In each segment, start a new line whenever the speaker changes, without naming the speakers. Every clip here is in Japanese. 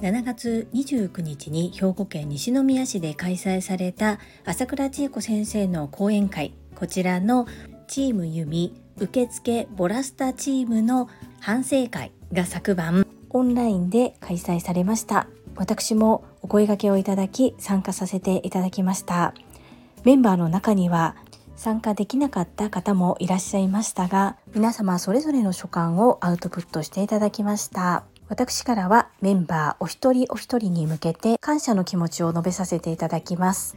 7月29日に兵庫県西宮市で開催された朝倉千恵子先生の講演会。こちらのチーム弓受付ボラスタチームの反省会が昨晩。オンラインで開催されました。私もお声掛けをいただき参加させていただきました。メンバーの中には参加できなかった方もいらっしゃいましたが皆様それぞれの所感をアウトプットしていただきました。私からはメンバーお一人お一人に向けて感謝の気持ちを述べさせていただきます。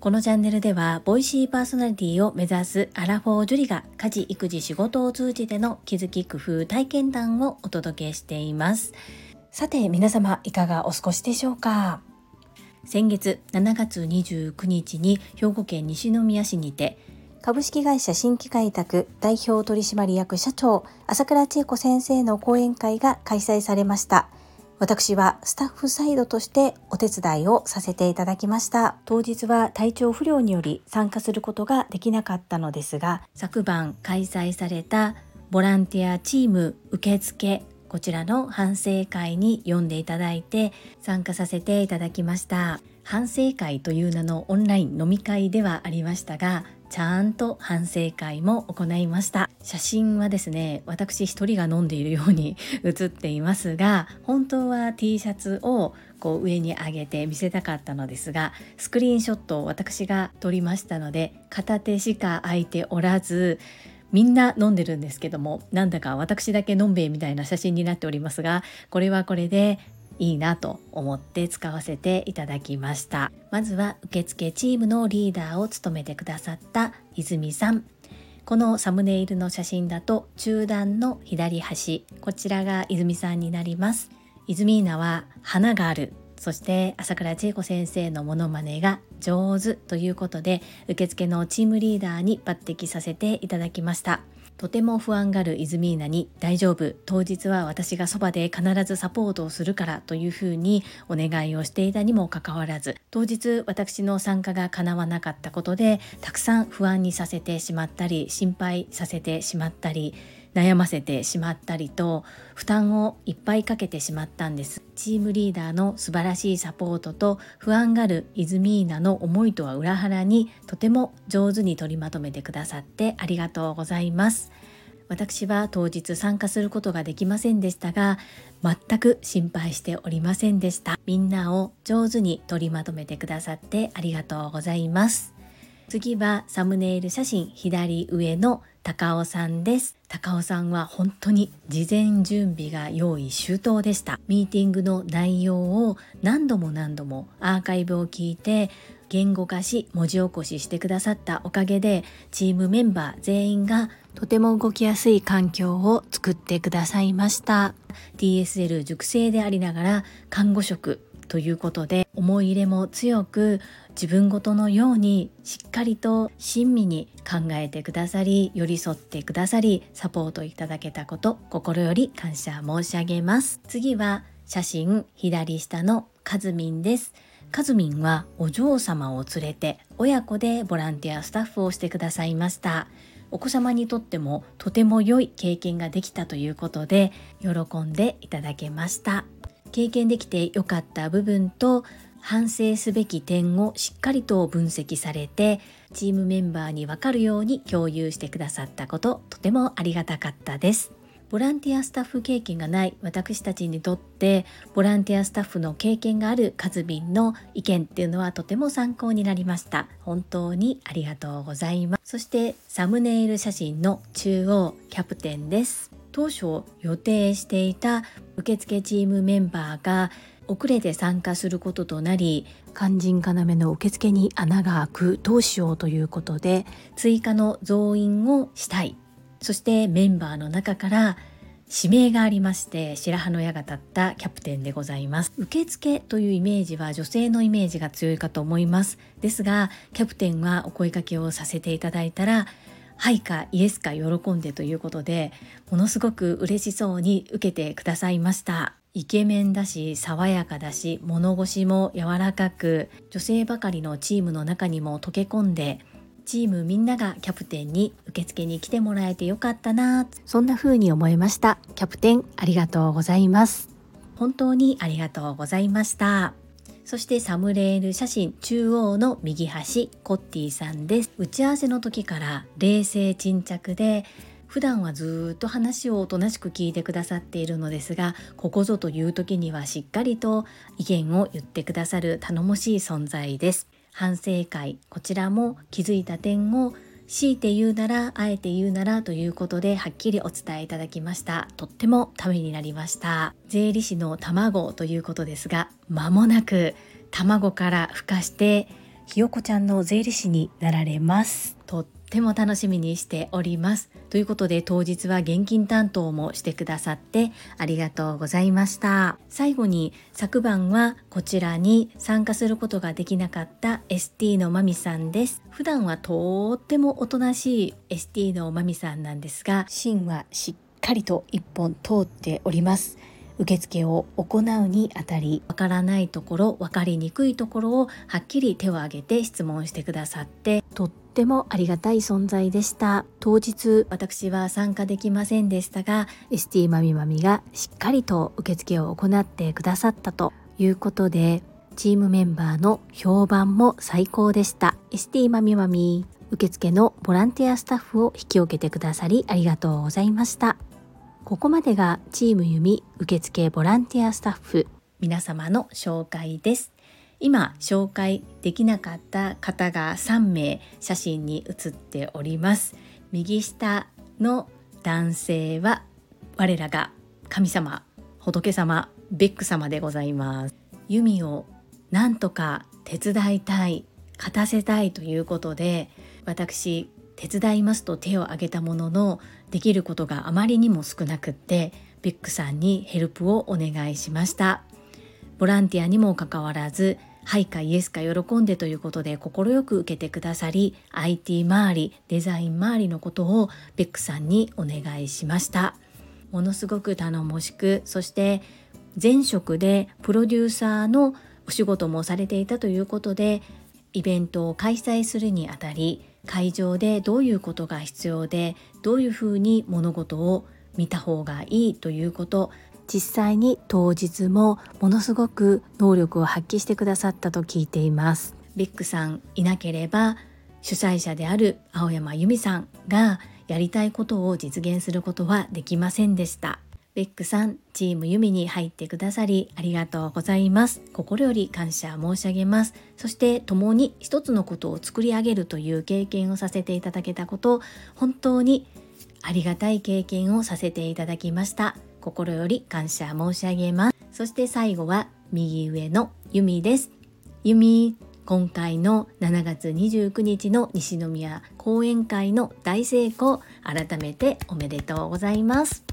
このチャンネルでは、ボイシーパーソナリティを目指すアラフォージュリが家事、育児、仕事を通じての気づき、工夫、体験談をお届けしています。さて、皆様いかがお過ごしでしょうか？先月7月29日に兵庫県西宮市にて、株式会社新規開拓代表取締役社長朝倉千恵子先生の講演会が開催されました。私はスタッフサイドとしてお手伝いをさせていただきました。当日は体調不良により参加することができなかったのですが、昨晩開催されたボランティアチーム受付こちらの反省会に読んでいただいて参加させていただきました。反省会という名のオンライン飲み会ではありましたが、ちゃんと反省会も行いました。写真はですね私一人が飲んでいるように写っていますが本当は T シャツをこう上に上げて見せたかったのですがスクリーンショットを私が撮りましたので片手しか空いておらずみんな飲んでるんですけどもなんだか私だけのんべえみたいな写真になっておりますがこれはこれでいいなと思って使わせていただきました。まずは受付チームのリーダーを務めてくださった泉さん。このサムネイルの写真だと中段の左端こちらが泉さんになります。泉稲は花がある。そして朝倉千恵子先生のモノマネが上手ということで受付のチームリーダーに抜擢させていただきました。とても不安がるイズミーナに大丈夫。当日は私がそばで必ずサポートをするからというふうにお願いをしていたにもかかわらず当日私の参加が叶わなかったことでたくさん不安にさせてしまったり心配させてしまったり悩ませてしまったりと負担をいっぱいかけてしまったんです。チームリーダーの素晴らしいサポートと不安がるイズミーナの思いとは裏腹にとても上手に取りまとめてくださってありがとうございます。私は当日参加することができませんでしたが全く心配しておりませんでした。みんなを上手に取りまとめてくださってありがとうございます。次はサムネイル写真左上の高尾さんです。高尾さんは本当に事前準備が用意周到でした。ミーティングの内容を何度も何度もアーカイブを聞いて言語化し文字起こししてくださったおかげでチームメンバー全員がとても動きやすい環境を作ってくださいました。TSL 熟成でありながら看護職ということで思い入れも強く自分ごとのようにしっかりと親身に考えてくださり寄り添ってくださりサポートいただけたこと心より感謝申し上げます。次は写真左下のカズミンです。カズミンはお嬢様を連れて親子でボランティアスタッフをしてくださいました。お子様にとってもとても良い経験ができたということで喜んでいただけました。経験できて良かった部分と反省すべき点をしっかりと分析されてチームメンバーに分かるように共有してくださったこととてもありがたかったです。ボランティアスタッフ経験がない私たちにとってボランティアスタッフの経験があるカズビンの意見っていうのはとても参考になりました。本当にありがとうございます。そしてサムネイル写真の中央キャプテンです。当初予定していた受付チームメンバーが遅れて参加することとなり肝心要の受付に穴が開くどうしようということで追加の増員をしたい。そしてメンバーの中から指名がありまして白羽の矢が立ったキャプテンでございます。受付というイメージは女性のイメージが強いかと思います。ですがキャプテンはお声かけをさせていただいたらはいかイエスか喜んでということでものすごく嬉しそうに受けてくださいました。イケメンだし爽やかだし物腰も柔らかく女性ばかりのチームの中にも溶け込んでチームみんながキャプテンに受付に来てもらえてよかったな。そんな風に思いました。キャプテンありがとうございます。本当にありがとうございました。そしてサムレール写真中央の右端コッティさんです。打ち合わせの時から冷静沈着で普段はずっと話をおとなしく聞いてくださっているのですがここぞという時にはしっかりと意見を言ってくださる頼もしい存在です。反省会こちらも気づいた点を強いて言うならあえて言うならということではっきりお伝えいただきました。とってもためになりました。税理士の卵ということですが間もなく卵から孵化してひよこちゃんの税理士になられます。とっても楽しみにしております。ということで当日は現金担当もしてくださってありがとうございました。最後に昨晩はこちらに参加することができなかった ST のまみさんです。普段はとってもおとなしい ST のまみさんなんですが芯はしっかりと一本通っております。受付を行うにあたりわからないところ分かりにくいところをはっきり手を挙げて質問してくださってとってもありがたい存在でした。当日私は参加できませんでしたが ST まみまみがしっかりと受付を行ってくださったということでチームメンバーの評判も最高でした。ST まみまみ受付のボランティアスタッフを引き受けてくださりありがとうございました。ここまでがチーム弓受付ボランティアスタッフ皆様の紹介です。今紹介できなかった方が3名写真に写っております。右下の男性は我らが神様仏様ベック様でございます。弓をなんとか手伝いたい勝たせたいということで私手伝いますと手を挙げたもののできることがあまりにも少なくってベックさんにヘルプをお願いしましたボランティアにもかかわらずはいかイエスか喜んでということで快く受けてくださり IT 周りデザイン周りのことをベックさんにお願いしました。ものすごく頼もしくそして前職でプロデューサーのお仕事もされていたということでイベントを開催するにあたり会場でどういうことが必要でどういうふうに物事を見た方がいいということ実際に当日もものすごく能力を発揮してくださったと聞いていますビッグさんいなければ主催者である青山由美さんがやりたいことを実現することはできませんでしたベックさん、チームユミに入ってくださりありがとうございます。心より感謝申し上げます。そして共に一つのことを作り上げるという経験をさせていただけたこと、本当にありがたい経験をさせていただきました。心より感謝申し上げます。そして最後は右上のユミです。ユミ、今回の7月29日の西宮講演会の大成功、改めておめでとうございます。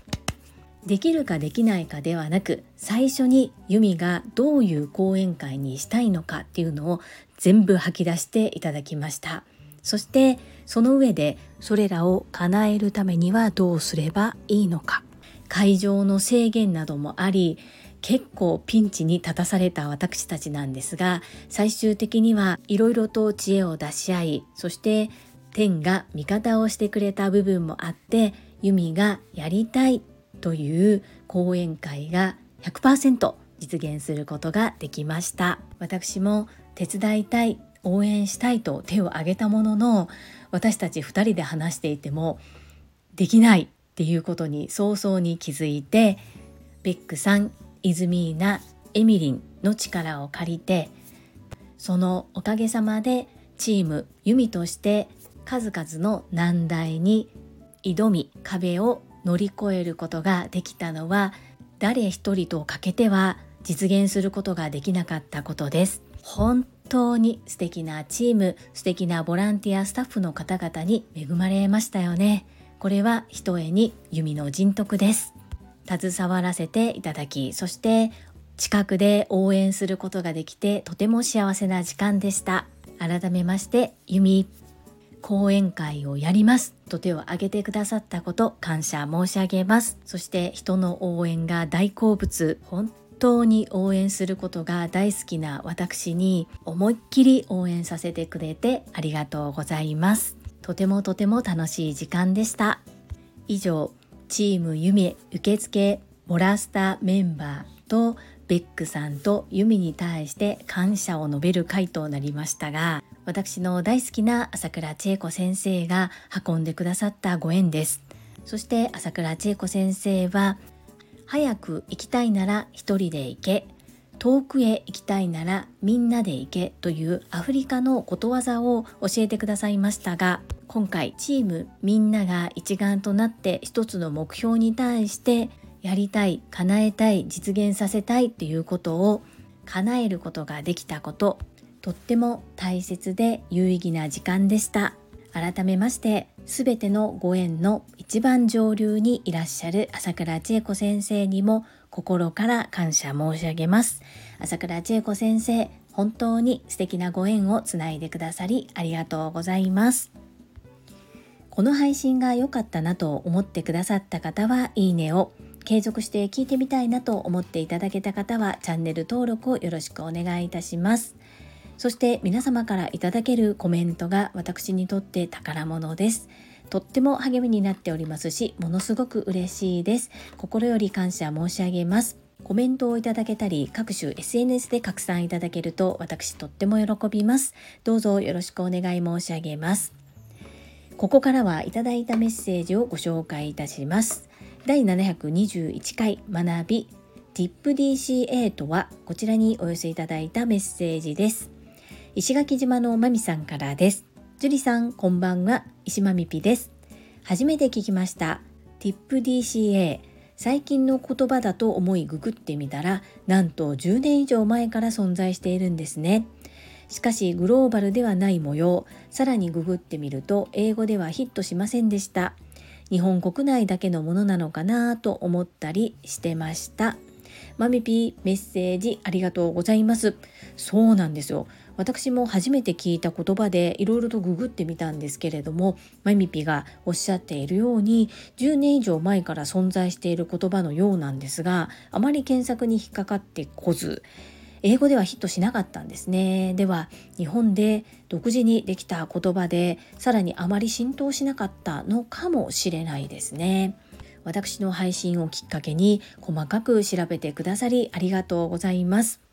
できるかできないかではなく最初にユミがどういう講演会にしたいのかっていうのを全部吐き出していただきましたそしてその上でそれらを叶えるためにはどうすればいいのか会場の制限などもあり結構ピンチに立たされた私たちなんですが最終的にはいろいろと知恵を出し合いそして天が味方をしてくれた部分もあってユミがやりたいという講演会が100%実現することができました。私も手伝いたい応援したいと手を挙げたものの私たち2人で話していてもできない。っていうことに早々に気づいてベックさんイズミーナエミリンの力を借りてそのおかげさまでチームユミとして数々の難題に挑み壁を乗り越えることができたのは誰一人と欠けては実現することができなかったことです。本当に素敵なチーム素敵なボランティアスタッフの方々に恵まれましたよね。これはひとえに弓の人徳です。携わらせていただきそして近くで応援することができてとても幸せな時間でした。改めまして弓。講演会をやります。と手を挙げてくださったこと感謝申し上げます。そして人の応援が大好物。本当に応援することが大好きな私に思いっきり応援させてくれてありがとうございます。とてもとても楽しい時間でした。以上チームユミ受付モラスタメンバーとベックさんとユミに対して感謝を述べる回となりましたが私の大好きな朝倉千恵子先生が運んでくださったご縁です。そして朝倉千恵子先生は早く行きたいなら一人で行け。遠くへ行きたいならみんなで行けというアフリカのことわざを教えてくださいましたが今回チームみんなが一丸となって一つの目標に対してやりたい叶えたい実現させたいっていうことを叶えることができたこととっても大切で有意義な時間でした。改めまして全てのご縁の一番上流にいらっしゃる朝倉千恵子先生にも心から感謝申し上げます。朝倉千恵子先生本当に素敵なご縁をつないでくださりありがとうございます。この配信が良かったなと思ってくださった方はいいねを継続して聞いてみたいなと思っていただけた方はチャンネル登録をよろしくお願いいたします。そして皆様からいただけるコメントが私にとって宝物です。とっても励みになっておりますしものすごく嬉しいです。心より感謝申し上げます。コメントをいただけたり各種 SNS で拡散いただけると私とっても喜びます。どうぞよろしくお願い申し上げます。ここからはいただいたメッセージをご紹介いたします。第721回学び TIPDCA とはこちらにお寄せいただいたメッセージです。石垣島のまみさんからです。樹里さんこんばんは。石まみぴです。初めて聞きました。TIPDCA 最近の言葉だと思いググってみたらなんと10年以上前から存在しているんですね。しかしグローバルではない模様。さらにググってみると英語ではヒットしませんでした。日本国内だけのものなのかなと思ったりしてました。マミピーメッセージありがとうございます。そうなんですよ。私も初めて聞いた言葉でいろいろとググってみたんですけれどもマミピがおっしゃっているように10年以上前から存在している言葉のようなんですがあまり検索に引っかかってこず英語ではヒットしなかったんですね。では日本で独自にできた言葉でさらにあまり浸透しなかったのかもしれないですね。私の配信をきっかけに細かく調べてくださりありがとうございます。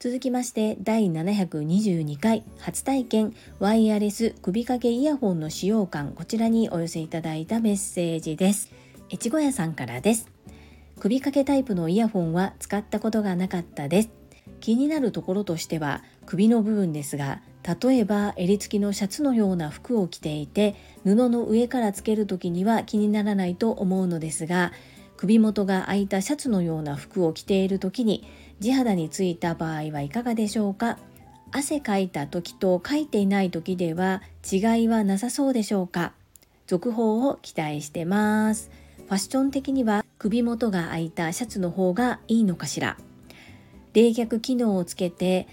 続きまして第722回初体験ワイヤレス首掛けイヤホンの使用感こちらにお寄せいただいたメッセージです。越後屋さんからです。首掛けタイプのイヤホンは使ったことがなかったです。気になるところとしては首の部分ですが例えば襟付きのシャツのような服を着ていて布の上からつける時には気にならないと思うのですが首元が開いたシャツのような服を着ている時に地肌についた場合はいかがでしょうか？汗かいた時とかいていない時では違いはなさそうでしょうか？続報を期待してます。ファッション的には首元が開いたシャツの方がいいのかしら？冷却機能をつけて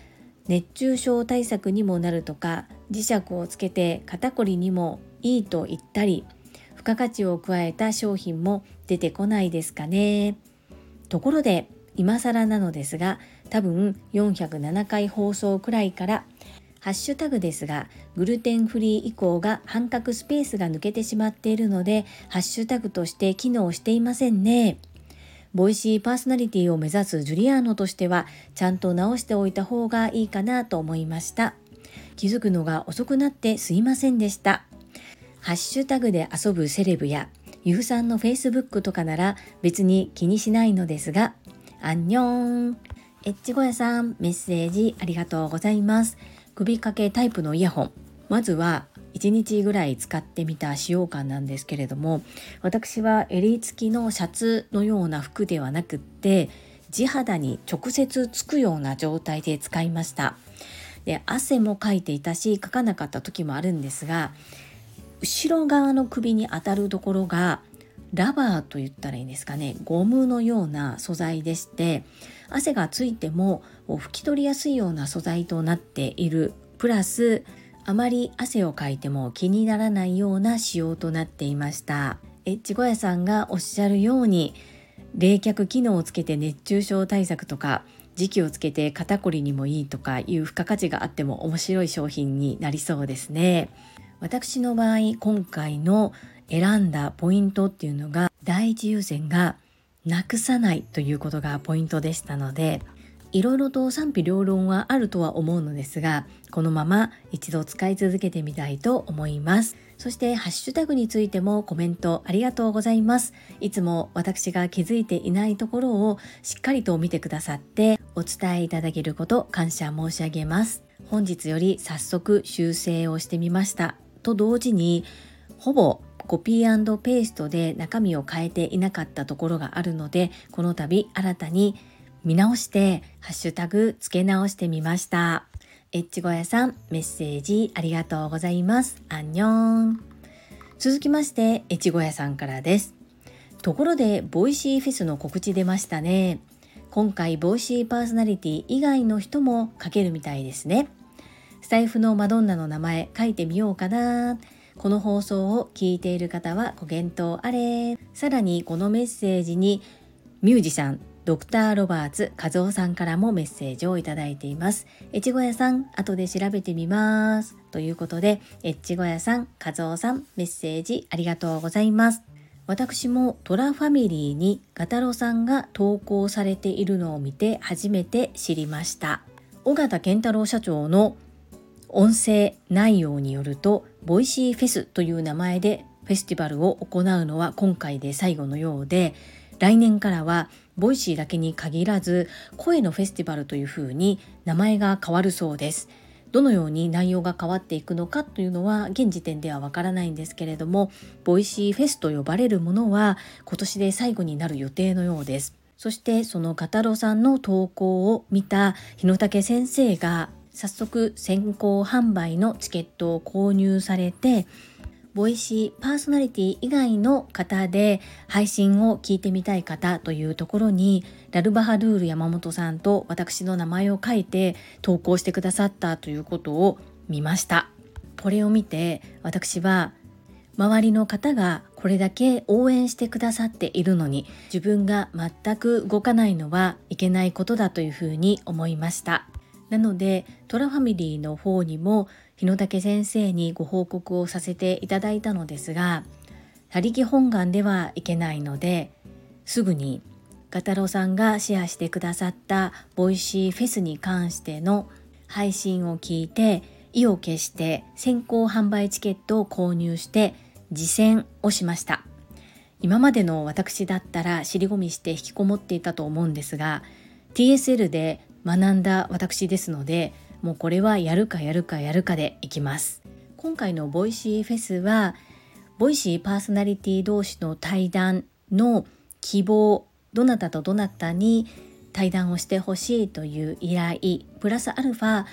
熱中症対策にもなるとか磁石をつけて肩こりにもいいと言ったり付加価値を加えた商品も出てこないですかね。ところで今更なのですが多分407回放送くらいからハッシュタグですがグルテンフリー以降が半角スペースが抜けてしまっているのでハッシュタグとして機能していませんね。ボイシーパーソナリティを目指すジュリアーノとしてはちゃんと直しておいた方がいいかなと思いました。気づくのが遅くなってすいませんでした。ハッシュタグで遊ぶセレブやゆうさんの Facebook とかなら別に気にしないのですがアンニョンエッチゴヤさんメッセージありがとうございます首掛けタイプのイヤホン.まずは1日ぐらい使ってみた使用感なんですけれども私は襟付きのシャツのような服ではなくって地肌に直接つくような状態で使いました。で汗もかいていたしかかなかった時もあるんですが後ろ側の首に当たるところがラバーと言ったらいいんですかね。ゴムのような素材でして汗がついても拭き取りやすいような素材となっている。プラスあまり汗をかいても気にならないような仕様となっていました。エッチ小屋さんがおっしゃるように冷却機能をつけて熱中症対策とか時期をつけて肩こりにもいいとかいう付加価値があっても面白い商品になりそうですね。私の場合今回の選んだポイントっていうのが第一優先がなくさないということがポイントでしたのでいろいろと賛否両論はあるとは思うのですがこのまま一度使い続けてみたいと思います。そしてハッシュタグについてもコメントありがとうございます。いつも私が気づいていないところをしっかりと見てくださってお伝えいただけること感謝申し上げます。本日より早速修正をしてみました。と同時にほぼコピーペーストで中身を変えていなかったところがあるのでこの度新たに見直してハッシュタグ付け直してみました。エチゴヤさんメッセージありがとうございます。안녕。続きましてエチゴヤさんからです。ところで Voicy フェスの告知出ましたね。今回ボイシーパーソナリティ以外の人も書けるみたいですね。スタイフのマドンナの名前書いてみようかな。この放送を聞いている方はご検討あれ。さらにこのメッセージにミュージシャンドクターロバーツ和夫さんからもメッセージをいただいています。越後屋さん後で調べてみます。ということで越後屋さん和夫さんメッセージありがとうございます。私もトラファミリーにガタロさんが投稿されているのを見て初めて知りました。緒方憲太郎社長の音声内容によると Voicy フェスという名前でフェスティバルを行うのは今回で最後のようで来年からは Voicy だけに限らず声のフェスティバルというふうに名前が変わるそうです。どのように内容が変わっていくのかというのは現時点ではわからないんですけれどもVoicy フェスと呼ばれるものは今年で最後になる予定のようです。そしてそのガタロさんの投稿を見た日野武先生が早速先行販売のチケットを購入されて Voicy パーソナリティ以外の方で配信を聞いてみたい方というところにラルバハドゥール山本さんと私の名前を書いて投稿してくださったということを見ました。これを見て私は周りの方がこれだけ応援してくださっているのに自分が全く動かないのはいけないことだというふうに思いました。なのでトラファミリーの方にも日野武先生にご報告をさせていただいたのですが他力本願ではいけないのですぐにガタロさんがシェアしてくださった Voicy フェスに関しての配信を聞いて意を決して先行販売チケットを購入して実践をしました。今までの私だったら尻込みして引きこもっていたと思うんですが TSL で学んだ私ですのでもうこれはやるかやるかやるかでいきます。今回の Voicy フェスは Voicy パーソナリティ同士の対談の希望どなたとどなたに対談をしてほしいという依頼プラスアルファ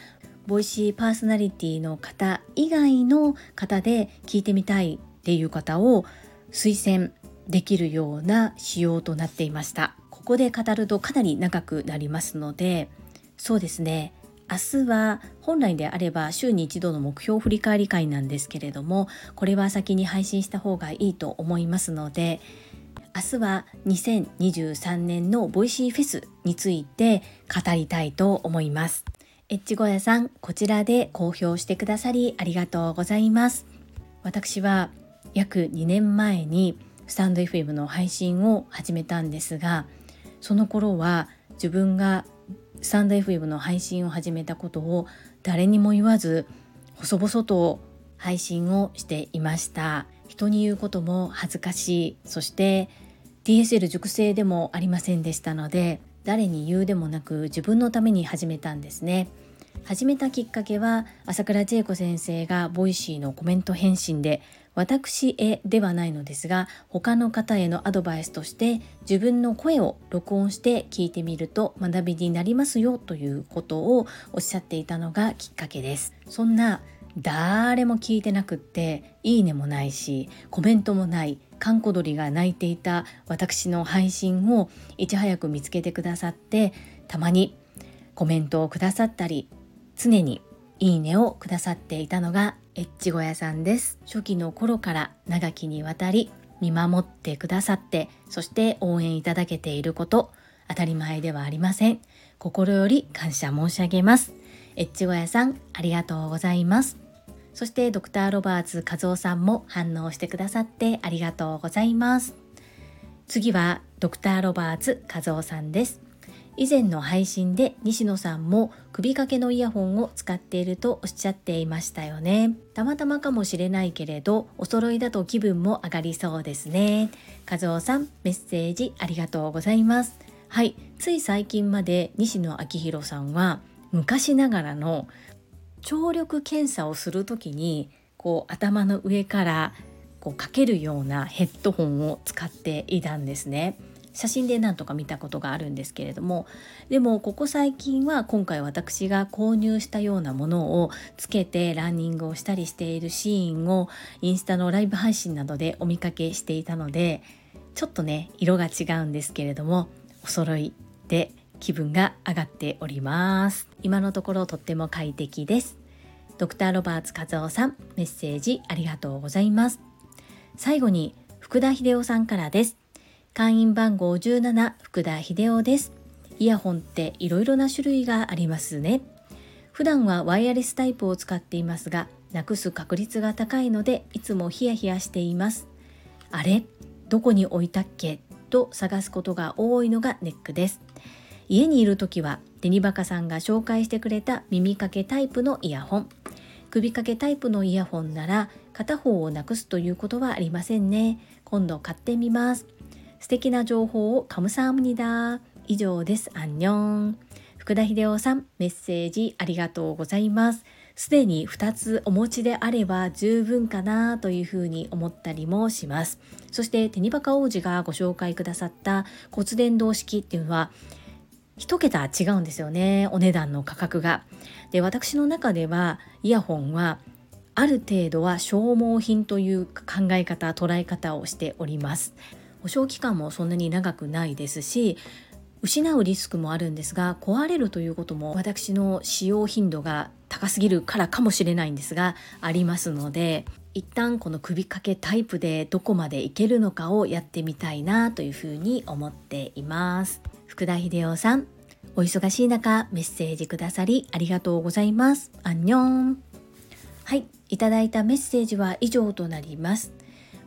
ボイシーパーソナリティの方以外の方で聞いてみたいっていう方を推薦できるような仕様となっていました。ここで語るとかなり長くなりますのでそうですね明日は本来であれば週に一度の目標振り返り会なんですけれどもこれは先に配信した方がいいと思いますので明日は2023年の Voicy フェスについて語りたいと思います。エッチゴヤさん、こちらで公表してくださりありがとうございます。私は約2年前にスタンド FM の配信を始めたんですが、その頃は自分がスタンド FM の配信を始めたことを誰にも言わず細々と配信をしていました。人に言うことも恥ずかしい。そして DSL 熟成でもありませんでしたので誰に言うでもなく自分のために始めたんですね。始めたきっかけは朝倉千恵子先生が Voicy のコメント返信で私へではないのですが他の方へのアドバイスとして自分の声を録音して聞いてみると学びになりますよということをおっしゃっていたのがきっかけです。そんな誰も聞いてなくっていいねもないしコメントもない閑古鳥が鳴いていた私の配信をいち早く見つけてくださってたまにコメントをくださったり常にいいねをくださっていたのがエッチ小屋さんです。初期の頃から長きにわたり見守ってくださってそして応援いただけていること当たり前ではありません。心より感謝申し上げます。エッチゴヤさんありがとうございます。そしてドクターロバーツ和夫さんも反応してくださってありがとうございます。次はドクターロバーツ和夫さんです。以前の配信で西野さんも首掛けのイヤホンを使っているとおっしゃっていましたよね。たまたまかもしれないけれどお揃いだと気分も上がりそうですね。和夫さんメッセージありがとうございます。はい。つい最近まで西野昭弘さんは昔ながらの聴力検査をする時にこう頭の上からこうかけるようなヘッドホンを使っていたんですね。写真で何とか見たことがあるんですけれどもでもここ最近は今回私が購入したようなものをつけてランニングをしたりしているシーンをインスタのライブ配信などでお見かけしていたのでちょっとね色が違うんですけれどもお揃いで気分が上がっております。今のところとっても快適です。ドクターロバーツ和夫さんメッセージありがとうございます。最後に福田秀夫さんからです。会員番号17福田秀夫です。イヤホンっていろいろな種類がありますね。普段はワイヤレスタイプを使っていますがなくす確率が高いのでいつもヒヤヒヤしています。あれ？どこに置いたっけ？と探すことが多いのがネックです。家にいる時はデニバカさんが紹介してくれた耳掛けタイプのイヤホン。首掛けタイプのイヤホンなら片方をなくすということはありませんね。今度買ってみます。素敵な情報をカムサムニダ。以上です。アンニョン福田秀夫さんメッセージありがとうございます。すでに2つお持ちであれば十分かなというふうに思ったりもします。そしてテニバカ王子がご紹介くださった骨伝導式っていうのは1桁違うんですよね。お値段の価格が。で私の中ではイヤホンはある程度は消耗品という考え方捉え方をしております。保証期間もそんなに長くないですし失うリスクもあるんですが壊れるということも私の使用頻度が高すぎるからかもしれないんですがありますので一旦この首掛けタイプでどこまでいけるのかをやってみたいなというふうに思っています。福田秀夫さんお忙しい中メッセージくださりありがとうございます。アンニョン。はいいただいたメッセージは以上となります。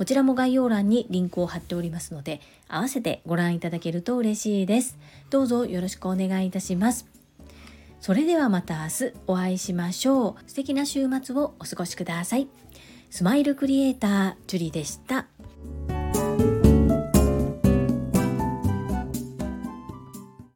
こちらも概要欄にリンクを貼っておりますので合わせてご覧いただけると嬉しいです。どうぞよろしくお願いいたします。それではまた明日お会いしましょう。素敵な週末をお過ごしください。スマイルクリエイタージュリでした。